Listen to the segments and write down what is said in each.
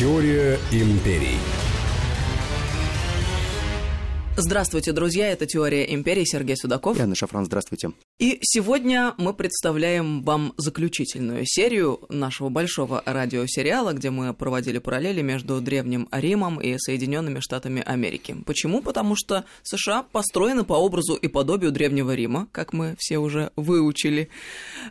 Теория империй. Здравствуйте, друзья, это «Теория империи», Сергей Судаков. Яна Шафран, здравствуйте. И сегодня мы представляем вам заключительную серию нашего большого радиосериала, где мы проводили параллели между Древним Римом и Соединенными Штатами Америки. Почему? Потому что США построены по образу и подобию Древнего Рима, как мы все уже выучили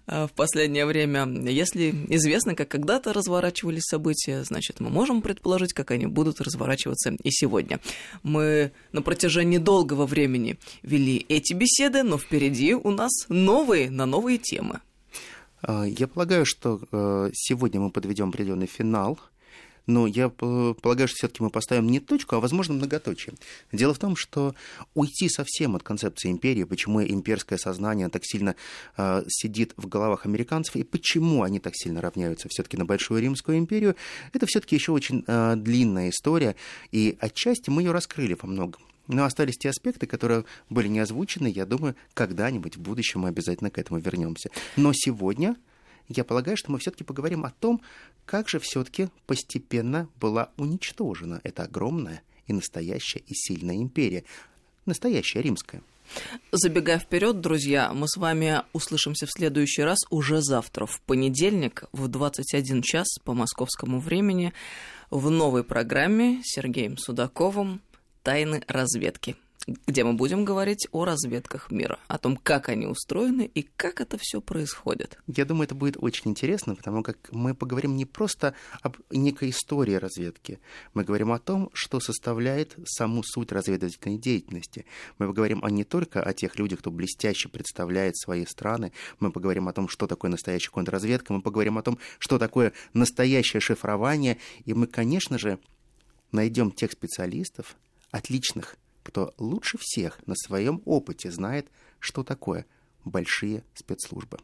э, в последнее время. Если известно, как когда-то разворачивались события, значит, мы можем предположить, как они будут разворачиваться и сегодня. Мы на протяжении уже недолгого времени вели эти беседы, но впереди у нас новые на новые темы. А, я полагаю, что э, сегодня мы подведем определенный финал но я полагаю, что все-таки мы поставим не точку, а, возможно, многоточие. Дело в том, что уйти совсем от концепции империи, почему имперское сознание так сильно э, сидит в головах американцев, и почему они так сильно равняются все-таки на Большую Римскую империю, это все-таки еще очень э, длинная история, и отчасти мы ее раскрыли во многом. Но остались те аспекты, которые были не озвучены. Я думаю, когда-нибудь в будущем мы обязательно к этому вернемся. Но сегодня я полагаю, что мы все-таки поговорим о том, как же все-таки постепенно была уничтожена эта огромная и настоящая и сильная империя, настоящая римская. Забегая вперед, друзья, мы с вами услышимся в следующий раз уже завтра, в понедельник, в 21 час по московскому времени, в новой программе с Сергеем Судаковым «Тайны разведки», где мы будем говорить о разведках мира, о том, как они устроены и как это все происходит. Я думаю, это будет очень интересно, потому как мы поговорим не просто об некой истории разведки, мы говорим о том, что составляет саму суть разведывательной деятельности. Мы поговорим о не только о тех людях, кто блестяще представляет свои страны, мы поговорим о том, что такое настоящая контрразведка, мы поговорим о том, что такое настоящее шифрование, и мы, конечно же, найдем тех специалистов, отличных, кто лучше всех на своем опыте знает, что такое большие спецслужбы.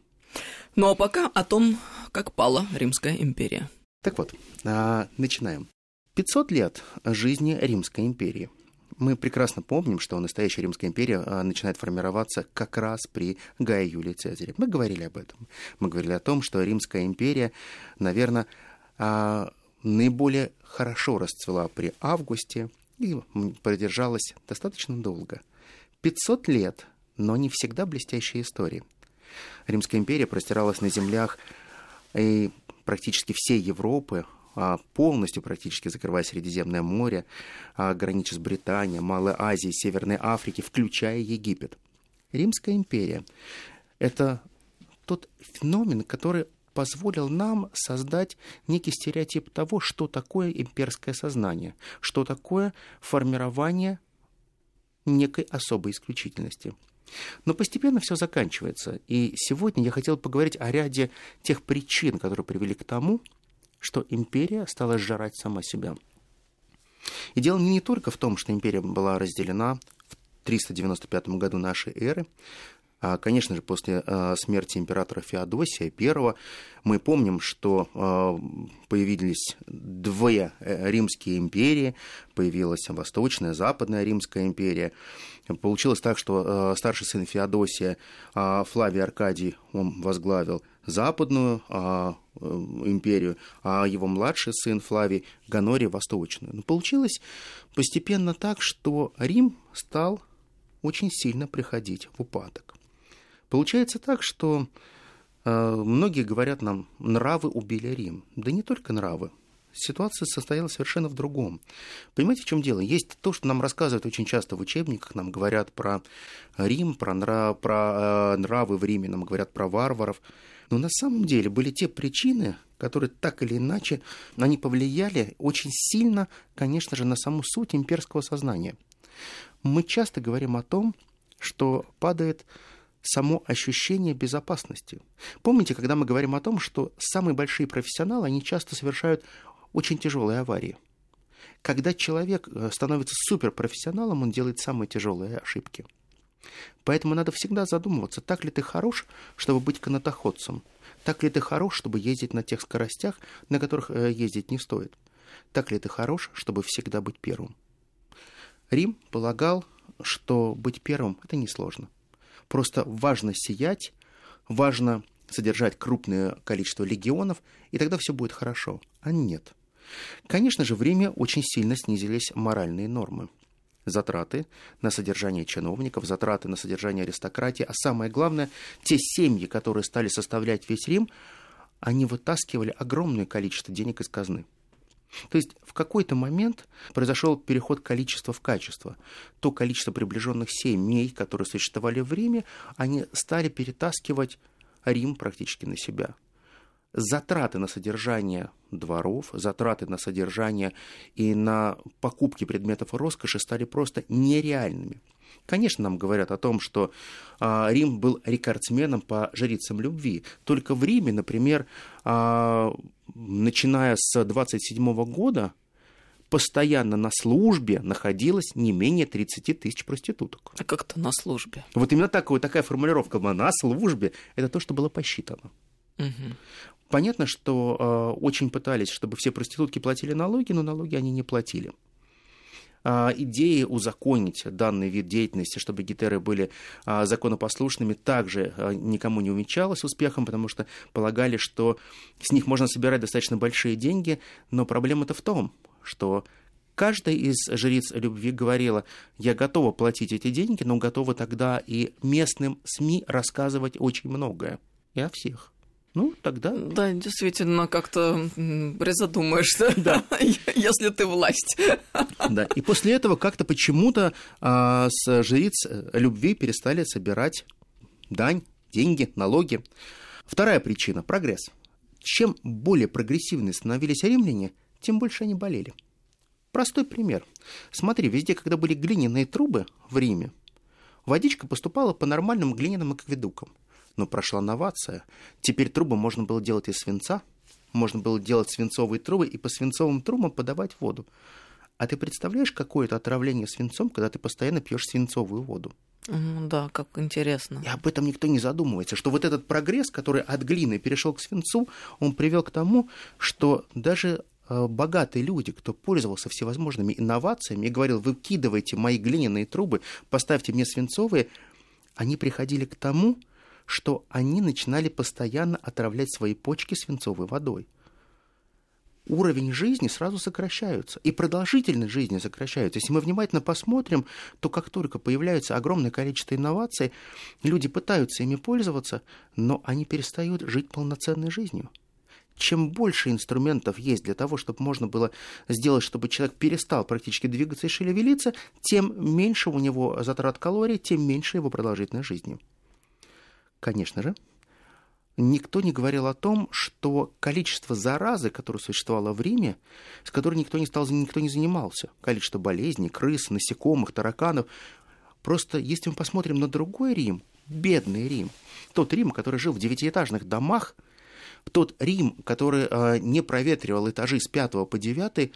Ну а пока о том, как пала Римская империя. Так вот, а, начинаем. 500 лет жизни Римской империи. Мы прекрасно помним, что настоящая Римская империя а, начинает формироваться как раз при Гае Юлии Цезаре. Мы говорили об этом. Мы говорили о том, что Римская империя, наверное, а, наиболее хорошо расцвела при Августе, и продержалась достаточно долго. 500 лет, но не всегда блестящие истории. Римская империя простиралась на землях и практически всей Европы, а полностью практически закрывая Средиземное море, а гранича с Британией, Малой Азией, Северной Африкой, включая Египет. Римская империя – это тот феномен, который позволил нам создать некий стереотип того, что такое имперское сознание, что такое формирование некой особой исключительности. Но постепенно все заканчивается. И сегодня я хотел поговорить о ряде тех причин, которые привели к тому, что империя стала сжирать сама себя. И дело не только в том, что империя была разделена в 395 году нашей эры конечно же, после а, смерти императора Феодосия I мы помним, что а, появились две э, римские империи, появилась Восточная, Западная Римская империя. Получилось так, что старший сын Феодосия, Флавий Аркадий, он возглавил Западную империю, а его младший сын Флавий Ганорий Восточную. Но получилось постепенно так, что Рим стал очень сильно приходить в упадок. Получается так, что э, многие говорят нам, нравы убили Рим. Да не только нравы. Ситуация состояла совершенно в другом. Понимаете, в чем дело? Есть то, что нам рассказывают очень часто в учебниках, нам говорят про Рим, про, нрав, про э, нравы в Риме, нам говорят про варваров. Но на самом деле были те причины, которые так или иначе, они повлияли очень сильно, конечно же, на саму суть имперского сознания. Мы часто говорим о том, что падает само ощущение безопасности. Помните, когда мы говорим о том, что самые большие профессионалы, они часто совершают очень тяжелые аварии. Когда человек э, становится суперпрофессионалом, он делает самые тяжелые ошибки. Поэтому надо всегда задумываться, так ли ты хорош, чтобы быть канатоходцем, так ли ты хорош, чтобы ездить на тех скоростях, на которых э, ездить не стоит, так ли ты хорош, чтобы всегда быть первым. Рим полагал, что быть первым – это несложно. Просто важно сиять, важно содержать крупное количество легионов, и тогда все будет хорошо. А нет. Конечно же, в Риме очень сильно снизились моральные нормы затраты на содержание чиновников, затраты на содержание аристократии, а самое главное, те семьи, которые стали составлять весь Рим, они вытаскивали огромное количество денег из казны. То есть в какой-то момент произошел переход количества в качество. То количество приближенных семей, которые существовали в Риме, они стали перетаскивать Рим практически на себя. Затраты на содержание дворов, затраты на содержание и на покупки предметов роскоши стали просто нереальными. Конечно, нам говорят о том, что а, Рим был рекордсменом по жрицам любви. Только в Риме, например, а, начиная с 27 года, постоянно на службе находилось не менее 30 тысяч проституток. А как-то на службе? Вот именно так, вот такая формулировка была на службе. Это то, что было посчитано. Угу. Понятно, что э, очень пытались, чтобы все проститутки платили налоги, но налоги они не платили. А, идеи узаконить данный вид деятельности, чтобы гитеры были а, законопослушными, также а, никому не умечалось успехом, потому что полагали, что с них можно собирать достаточно большие деньги, но проблема-то в том, что каждая из жриц любви говорила, я готова платить эти деньги, но готова тогда и местным СМИ рассказывать очень многое. И о всех. Ну, тогда... Да, действительно, как-то призадумаешься, да. если ты власть. Да, и после этого как-то почему-то а, с жриц э, любви перестали собирать дань, деньги, налоги. Вторая причина – прогресс. Чем более прогрессивны становились римляне, тем больше они болели. Простой пример. Смотри, везде, когда были глиняные трубы в Риме, водичка поступала по нормальным глиняным акведукам – но прошла новация. Теперь трубы можно было делать из свинца, можно было делать свинцовые трубы и по свинцовым трубам подавать воду. А ты представляешь какое-то отравление свинцом, когда ты постоянно пьешь свинцовую воду? Да, как интересно. И об этом никто не задумывается, что вот этот прогресс, который от глины перешел к свинцу, он привел к тому, что даже э, богатые люди, кто пользовался всевозможными инновациями и говорил, выкидывайте мои глиняные трубы, поставьте мне свинцовые, они приходили к тому, что они начинали постоянно отравлять свои почки свинцовой водой. Уровень жизни сразу сокращается, и продолжительность жизни сокращается. Если мы внимательно посмотрим, то как только появляется огромное количество инноваций, люди пытаются ими пользоваться, но они перестают жить полноценной жизнью чем больше инструментов есть для того, чтобы можно было сделать, чтобы человек перестал практически двигаться и шевелиться, тем меньше у него затрат калорий, тем меньше его продолжительность жизни. Конечно же, никто не говорил о том, что количество заразы, которое существовало в Риме, с которой никто не, стал, никто не занимался, количество болезней, крыс, насекомых, тараканов, просто если мы посмотрим на другой Рим, бедный Рим, тот Рим, который жил в девятиэтажных домах, тот Рим, который э, не проветривал этажи с пятого по девятый,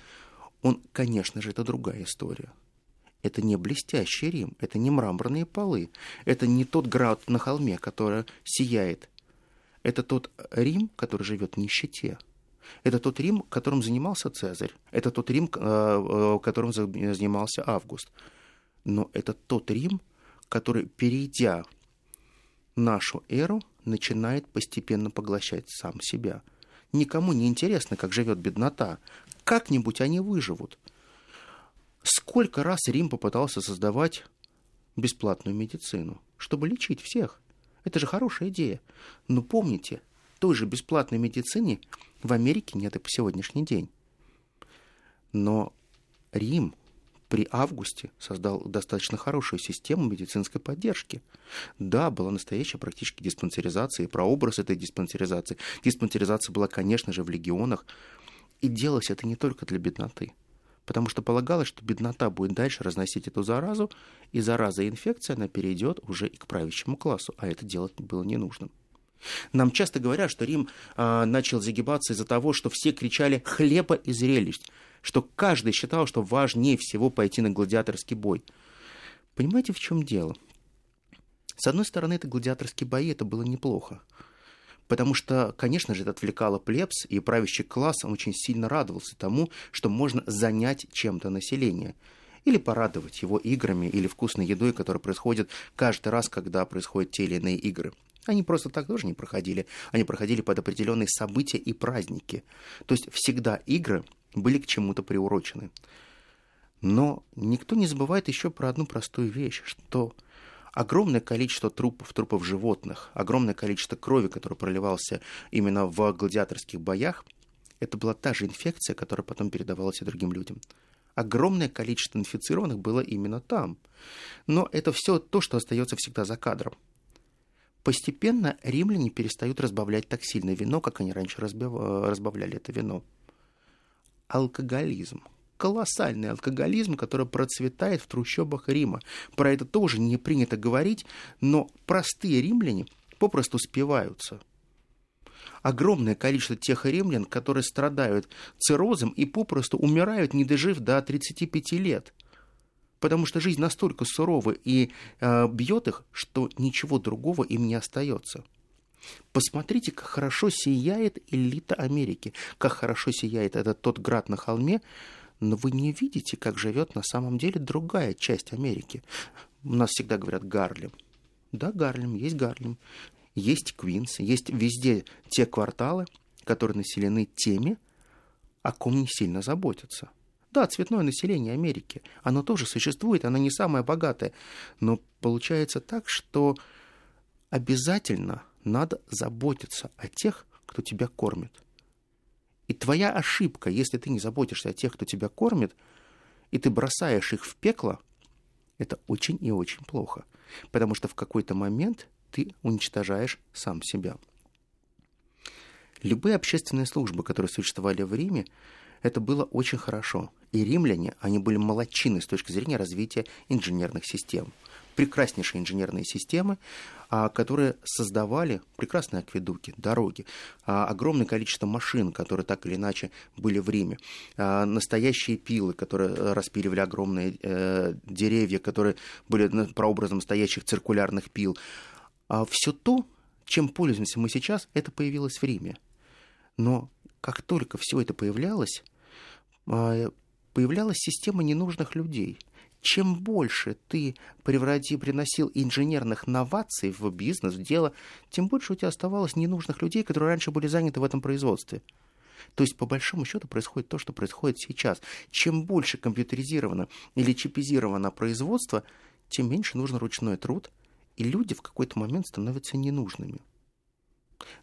он, конечно же, это другая история. Это не блестящий Рим, это не мраморные полы, это не тот град на холме, который сияет. Это тот Рим, который живет в нищете. Это тот Рим, которым занимался Цезарь. Это тот Рим, э, э, которым занимался Август. Но это тот Рим, который, перейдя нашу эру, начинает постепенно поглощать сам себя. Никому не интересно, как живет беднота. Как-нибудь они выживут. Сколько раз Рим попытался создавать бесплатную медицину, чтобы лечить всех? Это же хорошая идея. Но помните, той же бесплатной медицины в Америке нет и по сегодняшний день. Но Рим при Августе создал достаточно хорошую систему медицинской поддержки. Да, была настоящая практически диспансеризация, и прообраз этой диспансеризации. Диспансеризация была, конечно же, в легионах. И делалось это не только для бедноты потому что полагалось, что беднота будет дальше разносить эту заразу, и зараза и инфекция, она перейдет уже и к правящему классу, а это делать было не нужно. Нам часто говорят, что Рим а, начал загибаться из-за того, что все кричали «хлеба и зрелищ», что каждый считал, что важнее всего пойти на гладиаторский бой. Понимаете, в чем дело? С одной стороны, это гладиаторские бои, это было неплохо потому что, конечно же, это отвлекало плебс, и правящий класс он очень сильно радовался тому, что можно занять чем-то население или порадовать его играми или вкусной едой, которая происходит каждый раз, когда происходят те или иные игры. Они просто так тоже не проходили. Они проходили под определенные события и праздники. То есть всегда игры были к чему-то приурочены. Но никто не забывает еще про одну простую вещь, что огромное количество трупов, трупов животных, огромное количество крови, которое проливался именно в гладиаторских боях, это была та же инфекция, которая потом передавалась и другим людям. Огромное количество инфицированных было именно там. Но это все то, что остается всегда за кадром. Постепенно римляне перестают разбавлять так сильно вино, как они раньше разбавляли это вино. Алкоголизм, колоссальный алкоголизм, который процветает в трущобах Рима. Про это тоже не принято говорить, но простые римляне попросту спиваются. Огромное количество тех римлян, которые страдают циррозом и попросту умирают, не дожив до 35 лет. Потому что жизнь настолько сурова и э, бьет их, что ничего другого им не остается. Посмотрите, как хорошо сияет элита Америки, как хорошо сияет этот тот град на холме, но вы не видите, как живет на самом деле другая часть Америки. У нас всегда говорят Гарлем. Да, Гарлем, есть Гарлем. Есть Квинс, есть везде те кварталы, которые населены теми, о ком не сильно заботятся. Да, цветное население Америки, оно тоже существует, оно не самое богатое, но получается так, что обязательно надо заботиться о тех, кто тебя кормит. И твоя ошибка, если ты не заботишься о тех, кто тебя кормит, и ты бросаешь их в пекло, это очень и очень плохо. Потому что в какой-то момент ты уничтожаешь сам себя. Любые общественные службы, которые существовали в Риме, это было очень хорошо. И римляне, они были молодчины с точки зрения развития инженерных систем – прекраснейшие инженерные системы, а, которые создавали прекрасные акведуки, дороги, а, огромное количество машин, которые так или иначе были в Риме, а, настоящие пилы, которые распиливали огромные э, деревья, которые были прообразом настоящих циркулярных пил. Все то, чем пользуемся мы сейчас, это появилось в Риме. Но как только все это появлялось, появлялась система ненужных людей – чем больше ты преврати, приносил инженерных новаций в бизнес, в дело, тем больше у тебя оставалось ненужных людей, которые раньше были заняты в этом производстве. То есть, по большому счету, происходит то, что происходит сейчас. Чем больше компьютеризировано или чипизировано производство, тем меньше нужен ручной труд, и люди в какой-то момент становятся ненужными.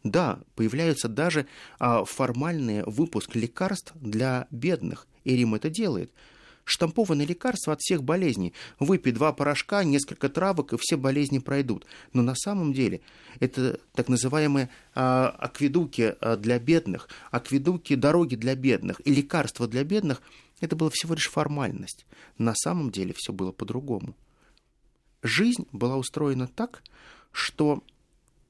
Да, появляются даже а, формальные выпуск лекарств для бедных, и Рим это делает – штампованное лекарство от всех болезней. Выпей два порошка, несколько травок, и все болезни пройдут. Но на самом деле это так называемые а, акведуки а, для бедных, акведуки, дороги для бедных и лекарства для бедных. Это была всего лишь формальность. На самом деле все было по-другому. Жизнь была устроена так, что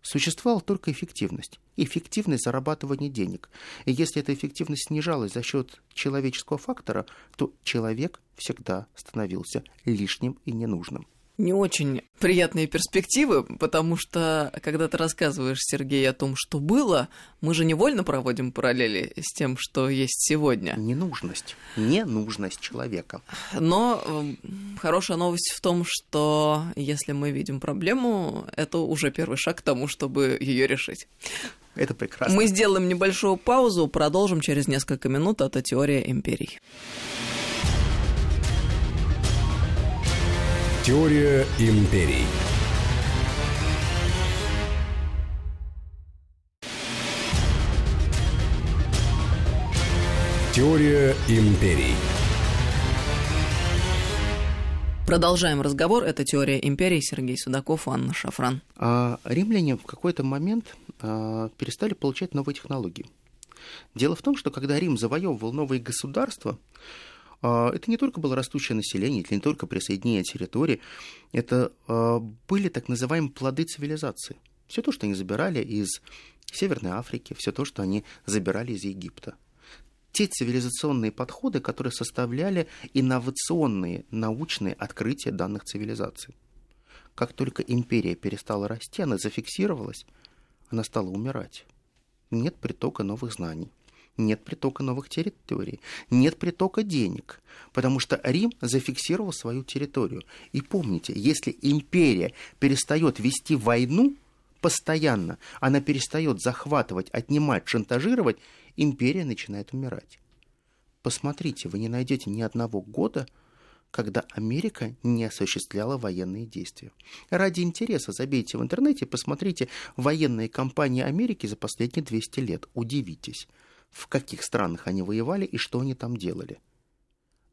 существовала только эффективность. Эффективность зарабатывания денег. И если эта эффективность снижалась за счет человеческого фактора, то человек всегда становился лишним и ненужным не очень приятные перспективы, потому что, когда ты рассказываешь, Сергей, о том, что было, мы же невольно проводим параллели с тем, что есть сегодня. Ненужность. Ненужность человека. Но э, хорошая новость в том, что если мы видим проблему, это уже первый шаг к тому, чтобы ее решить. Это прекрасно. Мы сделаем небольшую паузу, продолжим через несколько минут. Это теория империй. Теория империй. Теория империй. Продолжаем разговор. Это «Теория империи». Сергей Судаков, Анна Шафран. А римляне в какой-то момент а, перестали получать новые технологии. Дело в том, что когда Рим завоевывал новые государства, а, это не только было растущее население, это не только присоединение территории, это а, были так называемые плоды цивилизации. Все то, что они забирали из Северной Африки, все то, что они забирали из Египта. Те цивилизационные подходы, которые составляли инновационные научные открытия данных цивилизаций. Как только империя перестала расти, она зафиксировалась, она стала умирать. Нет притока новых знаний нет притока новых территорий, нет притока денег, потому что Рим зафиксировал свою территорию. И помните, если империя перестает вести войну, постоянно она перестает захватывать, отнимать, шантажировать, империя начинает умирать. Посмотрите, вы не найдете ни одного года, когда Америка не осуществляла военные действия. Ради интереса забейте в интернете, посмотрите военные кампании Америки за последние 200 лет. Удивитесь, в каких странах они воевали и что они там делали.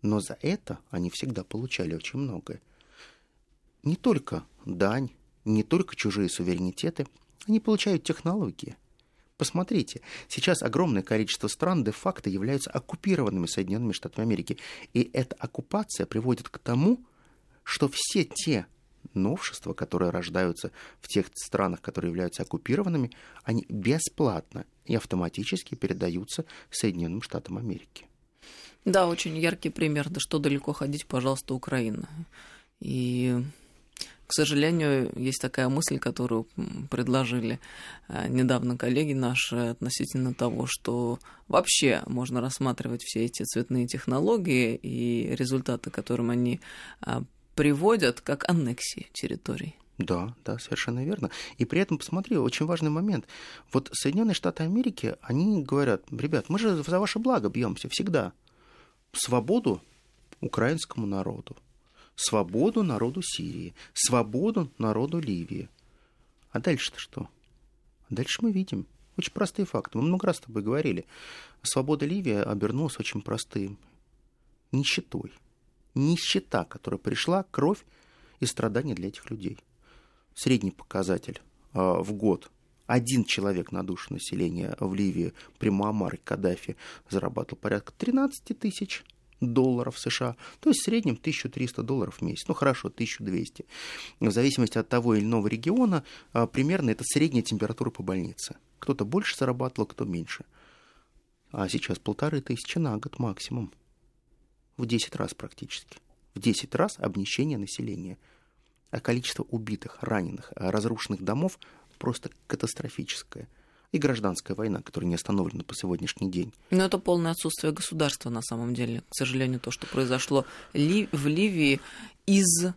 Но за это они всегда получали очень многое. Не только дань, не только чужие суверенитеты, они получают технологии. Посмотрите, сейчас огромное количество стран де-факто являются оккупированными Соединенными Штатами Америки. И эта оккупация приводит к тому, что все те новшества, которые рождаются в тех странах, которые являются оккупированными, они бесплатно и автоматически передаются Соединенным Штатам Америки. Да, очень яркий пример. Да что далеко ходить, пожалуйста, Украина. И к сожалению, есть такая мысль, которую предложили э, недавно коллеги наши относительно того, что вообще можно рассматривать все эти цветные технологии и результаты, которым они э, приводят, как аннексии территорий. Да, да, совершенно верно. И при этом, посмотри, очень важный момент. Вот Соединенные Штаты Америки, они говорят, ребят, мы же за ваше благо бьемся всегда. Свободу украинскому народу свободу народу Сирии, свободу народу Ливии. А дальше-то что? Дальше мы видим очень простые факты. Мы много раз с тобой говорили. Свобода Ливии обернулась очень простым. Нищетой. Нищета, которая пришла, кровь и страдания для этих людей. Средний показатель э, в год один человек на душу населения в Ливии при Муаммаре Каддафи зарабатывал порядка 13 тысяч долларов США, то есть в среднем 1300 долларов в месяц, ну хорошо, 1200. В зависимости от того или иного региона, а, примерно это средняя температура по больнице. Кто-то больше зарабатывал, кто меньше. А сейчас полторы тысячи на год максимум. В 10 раз практически. В 10 раз обнищение населения. А количество убитых, раненых, разрушенных домов просто катастрофическое – и гражданская война, которая не остановлена по сегодняшний день. Но это полное отсутствие государства на самом деле. К сожалению, то, что произошло в Ливии из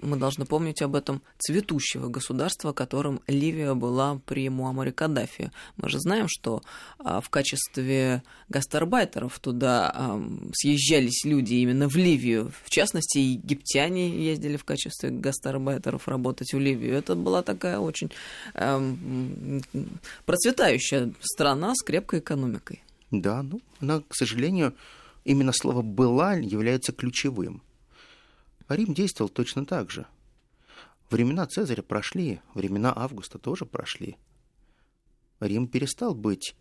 мы должны помнить об этом, цветущего государства, которым Ливия была при Муамаре Каддафи. Мы же знаем, что а, в качестве гастарбайтеров туда съезжались люди именно в Ливию. В частности, египтяне ездили в качестве гастарбайтеров работать в Ливию. Это была такая очень процветающая страна с крепкой экономикой. Да, ну, она, к сожалению, именно слово «была» является ключевым. Рим действовал точно так же. Времена Цезаря прошли, времена Августа тоже прошли. Рим перестал быть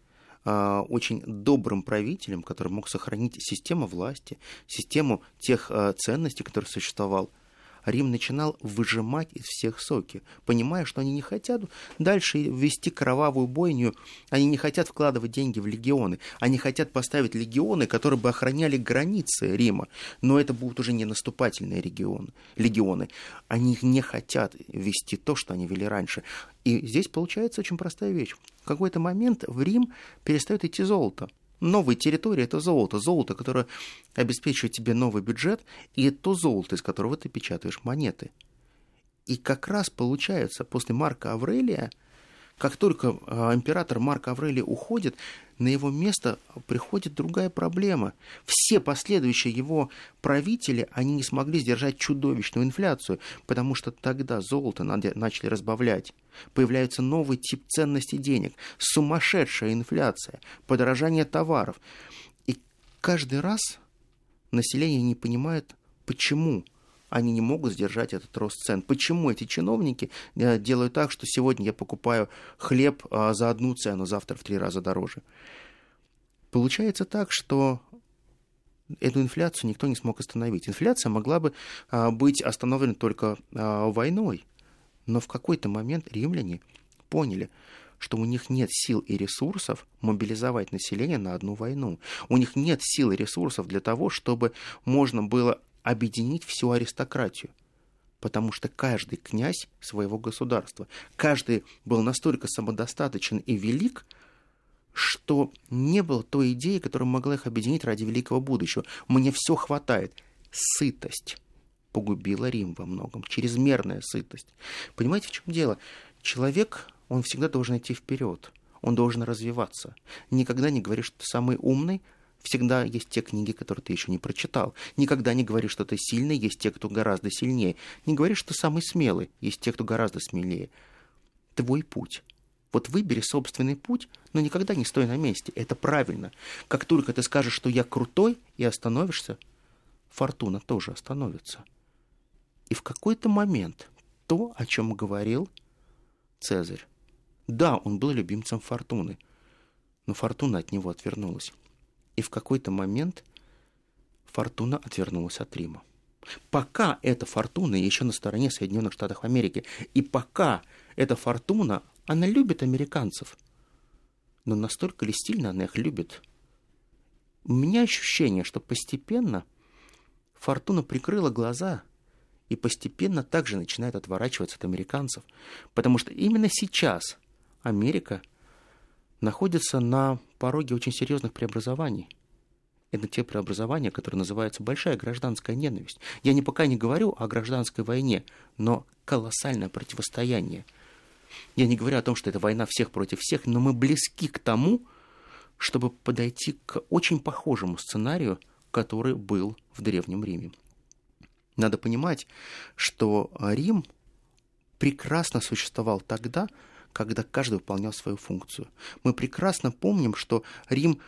э, очень добрым правителем, который мог сохранить систему власти, систему тех э, ценностей, которые существовал – Рим начинал выжимать из всех соки, понимая, что они не хотят дальше вести кровавую бойню, они не хотят вкладывать деньги в легионы, они хотят поставить легионы, которые бы охраняли границы Рима, но это будут уже не наступательные регионы, легионы. Они не хотят вести то, что они вели раньше. И здесь получается очень простая вещь. В какой-то момент в Рим перестает идти золото новые территории – это золото. Золото, которое обеспечивает тебе новый бюджет, и то золото, из которого ты печатаешь монеты. И как раз получается, после Марка Аврелия – как только а, император Марк Аврелий уходит, на его место приходит другая проблема. Все последующие его правители, они не смогли сдержать чудовищную инфляцию, потому что тогда золото начали разбавлять. Появляется новый тип ценности денег, сумасшедшая инфляция, подорожание товаров. И каждый раз население не понимает, почему они не могут сдержать этот рост цен. Почему эти чиновники э, делают так, что сегодня я покупаю хлеб а, за одну цену, завтра в три раза дороже? Получается так, что эту инфляцию никто не смог остановить. Инфляция могла бы а, быть остановлена только а, войной. Но в какой-то момент римляне поняли, что у них нет сил и ресурсов мобилизовать население на одну войну. У них нет сил и ресурсов для того, чтобы можно было объединить всю аристократию, потому что каждый князь своего государства, каждый был настолько самодостаточен и велик, что не было той идеи, которая могла их объединить ради великого будущего. Мне все хватает. Сытость погубила Рим во многом, чрезмерная сытость. Понимаете, в чем дело? Человек, он всегда должен идти вперед, он должен развиваться. Никогда не говори, что ты самый умный, Всегда есть те книги, которые ты еще не прочитал. Никогда не говори, что ты сильный, есть те, кто гораздо сильнее. Не говори, что ты самый смелый, есть те, кто гораздо смелее. Твой путь. Вот выбери собственный путь, но никогда не стой на месте. Это правильно. Как только ты скажешь, что я крутой, и остановишься, фортуна тоже остановится. И в какой-то момент то, о чем говорил Цезарь, да, он был любимцем фортуны, но фортуна от него отвернулась. И в какой-то момент фортуна отвернулась от Рима. Пока эта фортуна еще на стороне Соединенных Штатов Америки, и пока эта фортуна, она любит американцев, но настолько ли сильно она их любит? У меня ощущение, что постепенно фортуна прикрыла глаза и постепенно также начинает отворачиваться от американцев, потому что именно сейчас Америка – находится на пороге очень серьезных преобразований. Это те преобразования, которые называются большая гражданская ненависть. Я не пока не говорю о гражданской войне, но колоссальное противостояние. Я не говорю о том, что это война всех против всех, но мы близки к тому, чтобы подойти к очень похожему сценарию, который был в Древнем Риме. Надо понимать, что Рим прекрасно существовал тогда, когда каждый выполнял свою функцию. Мы прекрасно помним, что Рим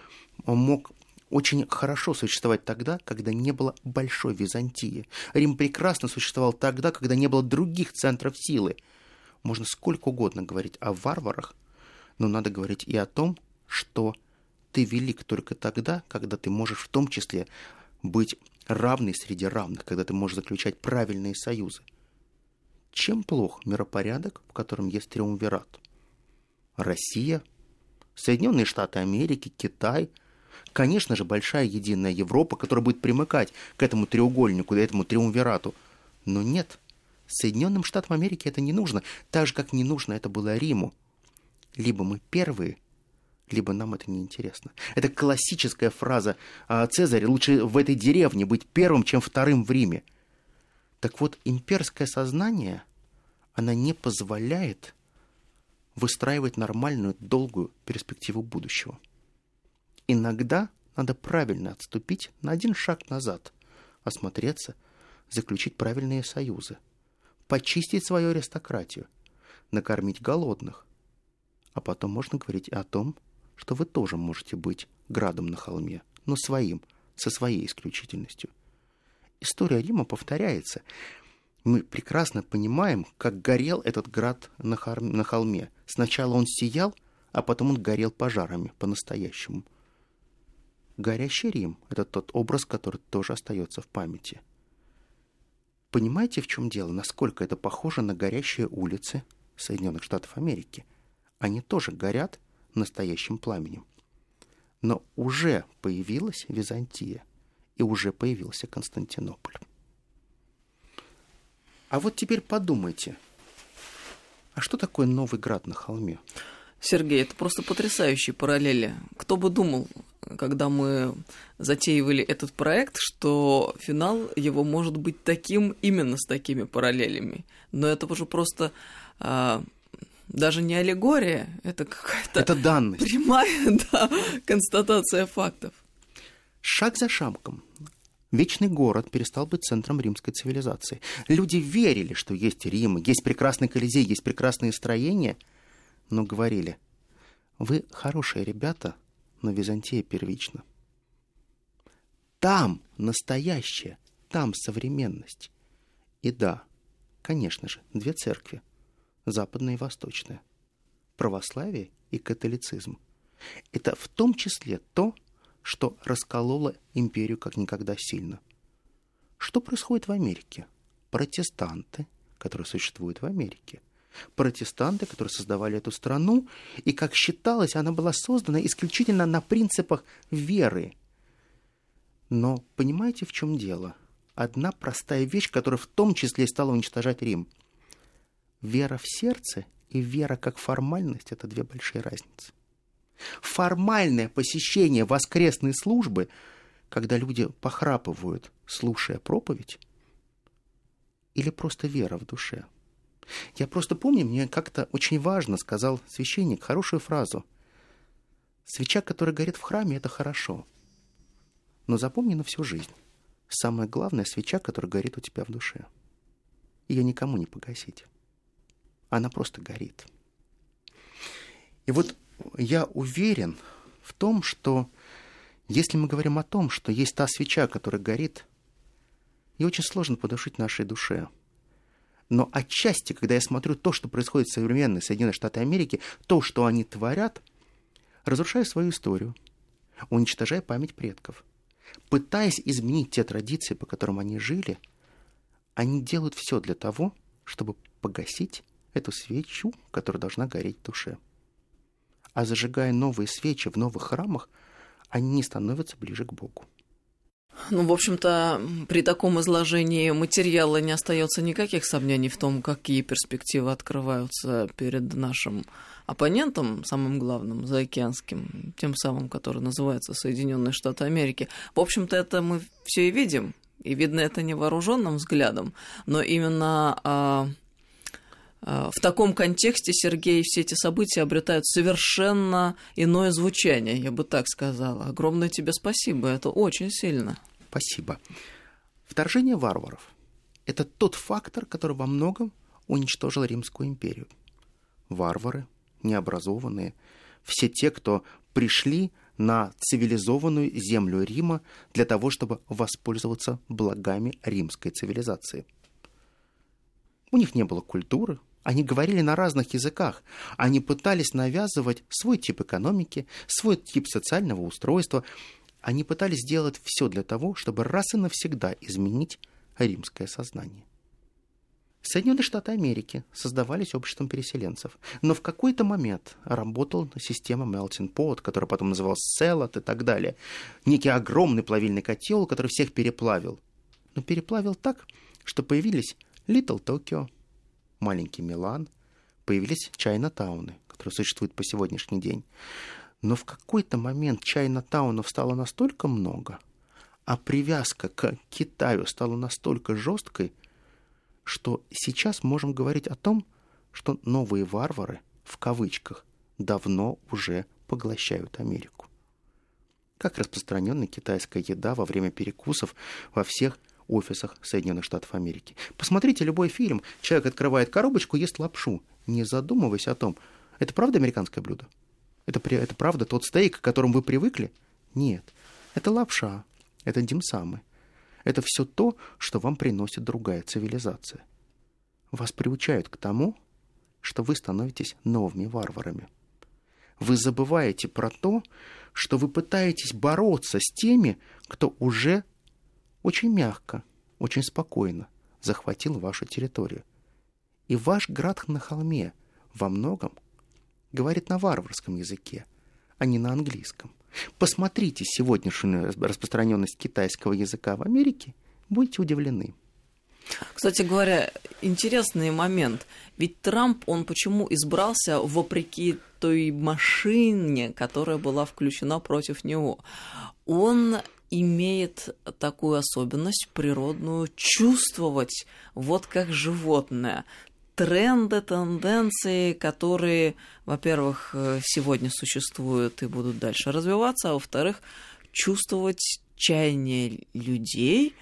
мог очень хорошо существовать тогда, когда не было большой Византии. Рим прекрасно существовал тогда, когда не было других центров силы. Можно сколько угодно говорить о варварах, но надо говорить и о том, что ты велик только тогда, когда ты можешь в том числе быть равный среди равных, когда ты можешь заключать правильные союзы. Чем плох миропорядок, в котором есть триумвират? Россия, Соединенные Штаты Америки, Китай, конечно же, большая единая Европа, которая будет примыкать к этому треугольнику, к этому триумвирату. Но нет, Соединенным Штатам Америки это не нужно, так же, как не нужно это было Риму. Либо мы первые, либо нам это не интересно. Это классическая фраза а, Цезаря, лучше в этой деревне быть первым, чем вторым в Риме. Так вот, имперское сознание, она не позволяет выстраивать нормальную, долгую перспективу будущего. Иногда надо правильно отступить на один шаг назад, осмотреться, заключить правильные союзы, почистить свою аристократию, накормить голодных. А потом можно говорить и о том, что вы тоже можете быть градом на холме, но своим, со своей исключительностью – история Рима повторяется. Мы прекрасно понимаем, как горел этот град на, на холме. Сначала он сиял, а потом он горел пожарами по-настоящему. Горящий Рим — это тот образ, который тоже остается в памяти. Понимаете, в чем дело? Насколько это похоже на горящие улицы Соединенных Штатов Америки? Они тоже горят настоящим пламенем. Но уже появилась Византия — и уже появился Константинополь. А вот теперь подумайте, а что такое Новый Град на холме? Сергей, это просто потрясающие параллели. Кто бы думал, когда мы затеивали этот проект, что финал его может быть таким именно с такими параллелями. Но это уже просто а, даже не аллегория, это какая-то это данность. прямая да, констатация фактов. Шаг за шагом Вечный город перестал быть центром римской цивилизации. Люди верили, что есть Рим, есть прекрасный Колизей, есть прекрасные строения, но говорили, вы хорошие ребята, но Византия первична. Там настоящее, там современность. И да, конечно же, две церкви, западная и восточная, православие и католицизм. Это в том числе то, что раскололо империю как никогда сильно. Что происходит в Америке? Протестанты, которые существуют в Америке, протестанты, которые создавали эту страну, и, как считалось, она была создана исключительно на принципах веры. Но понимаете, в чем дело? Одна простая вещь, которая в том числе стала уничтожать Рим. Вера в сердце и вера как формальность – это две большие разницы. Формальное посещение воскресной службы, когда люди похрапывают, слушая проповедь, или просто вера в душе. Я просто помню, мне как-то очень важно сказал священник хорошую фразу. Свеча, которая горит в храме, это хорошо. Но запомни на всю жизнь. Самое главное — свеча, которая горит у тебя в душе. Ее никому не погасить. Она просто горит. И вот я уверен в том, что если мы говорим о том, что есть та свеча, которая горит, ее очень сложно подушить нашей душе. Но отчасти, когда я смотрю то, что происходит в современной Соединенные Штаты Америки, то, что они творят, разрушая свою историю, уничтожая память предков, пытаясь изменить те традиции, по которым они жили, они делают все для того, чтобы погасить эту свечу, которая должна гореть в душе. А зажигая новые свечи в новых храмах, они не становятся ближе к Богу. Ну, в общем-то, при таком изложении материала не остается никаких сомнений в том, какие перспективы открываются перед нашим оппонентом, самым главным, заокеанским, тем самым, который называется Соединенные Штаты Америки. В общем-то, это мы все и видим, и видно это невооруженным взглядом, но именно а, в таком контексте, Сергей, все эти события обретают совершенно иное звучание, я бы так сказала. Огромное тебе спасибо, это очень сильно. Спасибо. Вторжение варваров – это тот фактор, который во многом уничтожил Римскую империю. Варвары, необразованные, все те, кто пришли на цивилизованную землю Рима для того, чтобы воспользоваться благами римской цивилизации. У них не было культуры, они говорили на разных языках. Они пытались навязывать свой тип экономики, свой тип социального устройства. Они пытались сделать все для того, чтобы раз и навсегда изменить римское сознание. Соединенные Штаты Америки создавались обществом переселенцев, но в какой-то момент работала система Melting Pot, которая потом называлась Селот и так далее. Некий огромный плавильный котел, который всех переплавил. Но переплавил так, что появились Little Tokyo, маленький Милан, появились чайна-тауны, которые существуют по сегодняшний день. Но в какой-то момент чайна-таунов стало настолько много, а привязка к Китаю стала настолько жесткой, что сейчас можем говорить о том, что новые варвары, в кавычках, давно уже поглощают Америку. Как распространенная китайская еда во время перекусов во всех офисах Соединенных Штатов Америки. Посмотрите любой фильм. Человек открывает коробочку, ест лапшу, не задумываясь о том, это правда американское блюдо? Это, это правда тот стейк, к которому вы привыкли? Нет. Это лапша, это димсамы. Это все то, что вам приносит другая цивилизация. Вас приучают к тому, что вы становитесь новыми варварами. Вы забываете про то, что вы пытаетесь бороться с теми, кто уже очень мягко, очень спокойно захватил вашу территорию. И ваш град на холме во многом говорит на варварском языке, а не на английском. Посмотрите сегодняшнюю распространенность китайского языка в Америке, будете удивлены. Кстати говоря, интересный момент. Ведь Трамп, он почему избрался вопреки той машине, которая была включена против него? Он имеет такую особенность природную чувствовать, вот как животное, тренды, тенденции, которые, во-первых, сегодня существуют и будут дальше развиваться, а во-вторых, чувствовать чаяние людей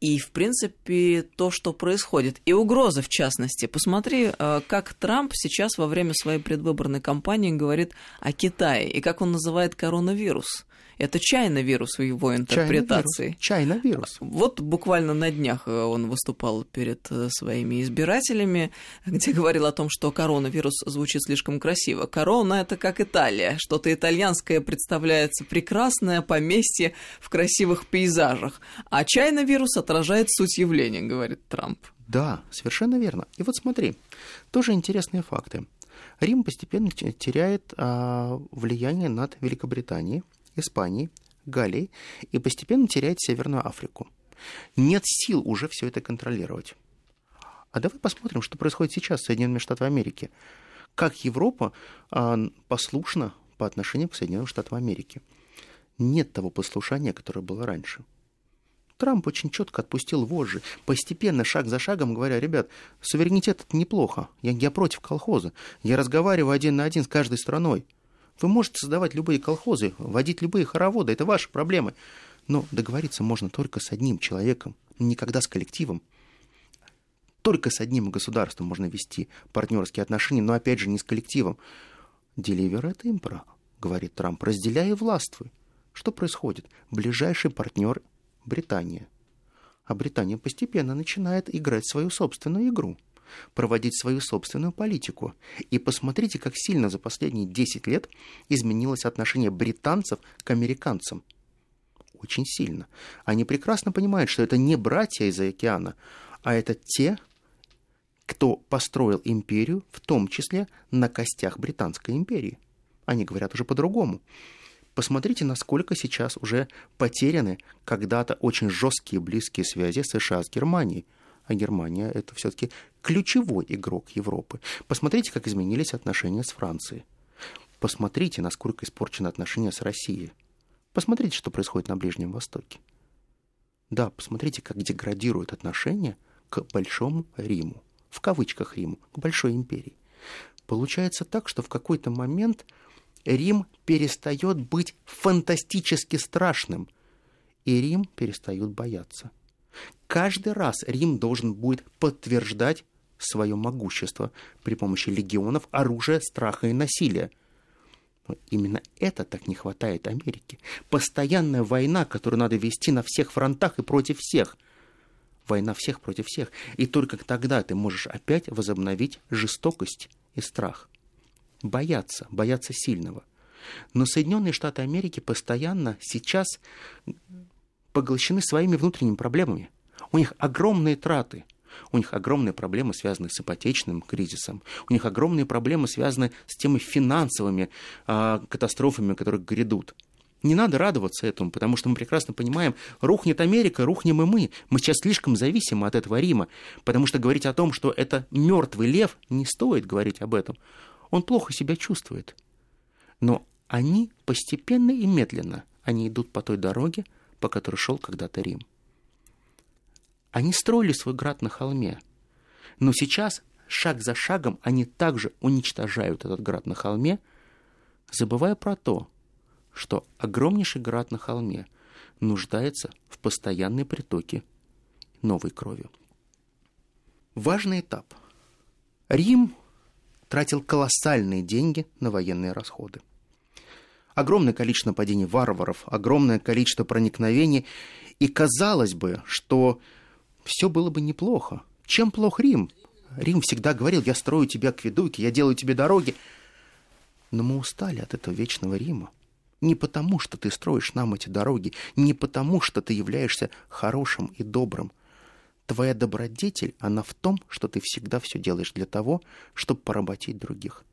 и, в принципе, то, что происходит, и угрозы, в частности. Посмотри, э, как Трамп сейчас во время своей предвыборной кампании говорит о Китае, и как он называет коронавирус – это чайный вирус в его интерпретации. Чайный вирус. Вот буквально на днях э, он выступал перед э, своими избирателями, где говорил о том, что коронавирус звучит слишком красиво. Корона — это как Италия. Что-то итальянское представляется прекрасное поместье в красивых пейзажах. А чайный вирус отражает суть явления, говорит Трамп. Да, совершенно верно. И вот смотри, тоже интересные факты. Рим постепенно теряет а, влияние над Великобританией, Испании, Галлии и постепенно теряет Северную Африку. Нет сил уже все это контролировать. А давай посмотрим, что происходит сейчас с Соединенными Штатами Америки. Как Европа а, послушна по отношению к Соединенным Штатам Америки. Нет того послушания, которое было раньше. Трамп очень четко отпустил вожжи, постепенно, шаг за шагом, говоря, ребят, суверенитет это неплохо, я, я против колхоза, я разговариваю один на один с каждой страной. Вы можете создавать любые колхозы, вводить любые хороводы, это ваши проблемы. Но договориться можно только с одним человеком, никогда с коллективом. Только с одним государством можно вести партнерские отношения, но опять же не с коллективом. Деливер это импра, говорит Трамп, разделяй и властвуй. Что происходит? Ближайший партнер Британия. А Британия постепенно начинает играть свою собственную игру проводить свою собственную политику. И посмотрите, как сильно за последние 10 лет изменилось отношение британцев к американцам. Очень сильно. Они прекрасно понимают, что это не братья из-за океана, а это те, кто построил империю, в том числе на костях Британской империи. Они говорят уже по-другому. Посмотрите, насколько сейчас уже потеряны когда-то очень жесткие близкие связи США с Германией. А Германия это все-таки ключевой игрок Европы. Посмотрите, как изменились отношения с Францией. Посмотрите, насколько испорчены отношения с Россией. Посмотрите, что происходит на Ближнем Востоке. Да, посмотрите, как деградируют отношения к Большому Риму в кавычках Риму, к Большой империи. Получается так, что в какой-то момент Рим перестает быть фантастически страшным, и Рим перестает бояться. Каждый раз Рим должен будет подтверждать свое могущество при помощи легионов, оружия, страха и насилия. Но именно это так не хватает Америке. Постоянная война, которую надо вести на всех фронтах и против всех – война всех против всех. И только тогда ты можешь опять возобновить жестокость и страх. Бояться, бояться сильного. Но Соединенные Штаты Америки постоянно сейчас поглощены своими внутренними проблемами. У них огромные траты. У них огромные проблемы, связанные с ипотечным кризисом. У них огромные проблемы, связанные с теми финансовыми э, катастрофами, которые грядут. Не надо радоваться этому, потому что мы прекрасно понимаем, рухнет Америка, рухнем и мы. Мы сейчас слишком зависимы от этого Рима, потому что говорить о том, что это мертвый лев, не стоит говорить об этом. Он плохо себя чувствует. Но они постепенно и медленно, они идут по той дороге, по которой шел когда-то Рим. Они строили свой град на холме, но сейчас шаг за шагом они также уничтожают этот град на холме, забывая про то, что огромнейший град на холме нуждается в постоянной притоке новой крови. Важный этап. Рим тратил колоссальные деньги на военные расходы. Огромное количество нападений варваров, огромное количество проникновений. И казалось бы, что все было бы неплохо. Чем плох Рим? Рим всегда говорил, я строю тебе акведуки, я делаю тебе дороги. Но мы устали от этого вечного Рима. Не потому, что ты строишь нам эти дороги, не потому, что ты являешься хорошим и добрым. Твоя добродетель, она в том, что ты всегда все делаешь для того, чтобы поработить других.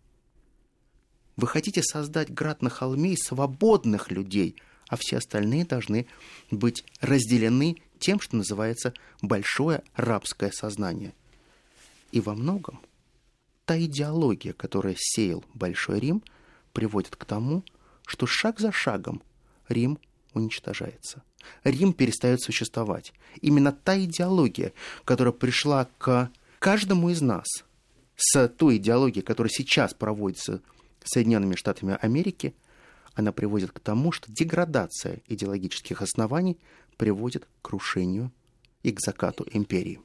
Вы хотите создать град на холме из свободных людей, а все остальные должны быть разделены тем, что называется большое рабское сознание. И во многом та идеология, которая сеял Большой Рим, приводит к тому, что шаг за шагом Рим уничтожается. Рим перестает существовать. Именно та идеология, которая пришла к каждому из нас с той идеологией, которая сейчас проводится Соединенными Штатами Америки, она приводит к тому, что деградация идеологических оснований приводит к крушению и к закату империи.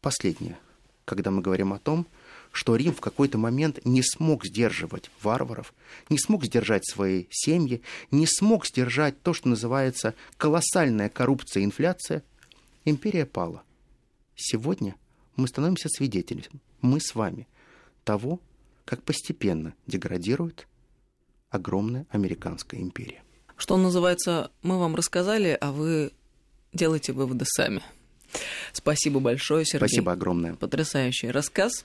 Последнее, когда мы говорим о том, что Рим в какой-то момент не смог сдерживать варваров, не смог сдержать свои семьи, не смог сдержать то, что называется колоссальная коррупция и инфляция, империя пала. Сегодня мы становимся свидетелями, мы с вами, того, как постепенно деградирует огромная американская империя. Что называется, мы вам рассказали, а вы делайте выводы сами. Спасибо большое, Сергей. Спасибо огромное. Потрясающий рассказ.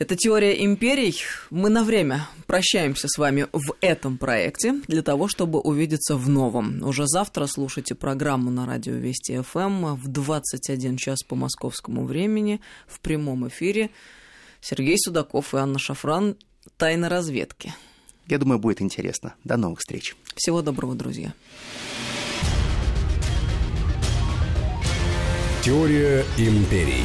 Это теория империй. Мы на время прощаемся с вами в этом проекте для того, чтобы увидеться в новом. Уже завтра слушайте программу на радио Вести ФМ в 21 час по московскому времени в прямом эфире. Сергей Судаков и Анна Шафран. Тайна разведки. Я думаю, будет интересно. До новых встреч. Всего доброго, друзья. Теория империй.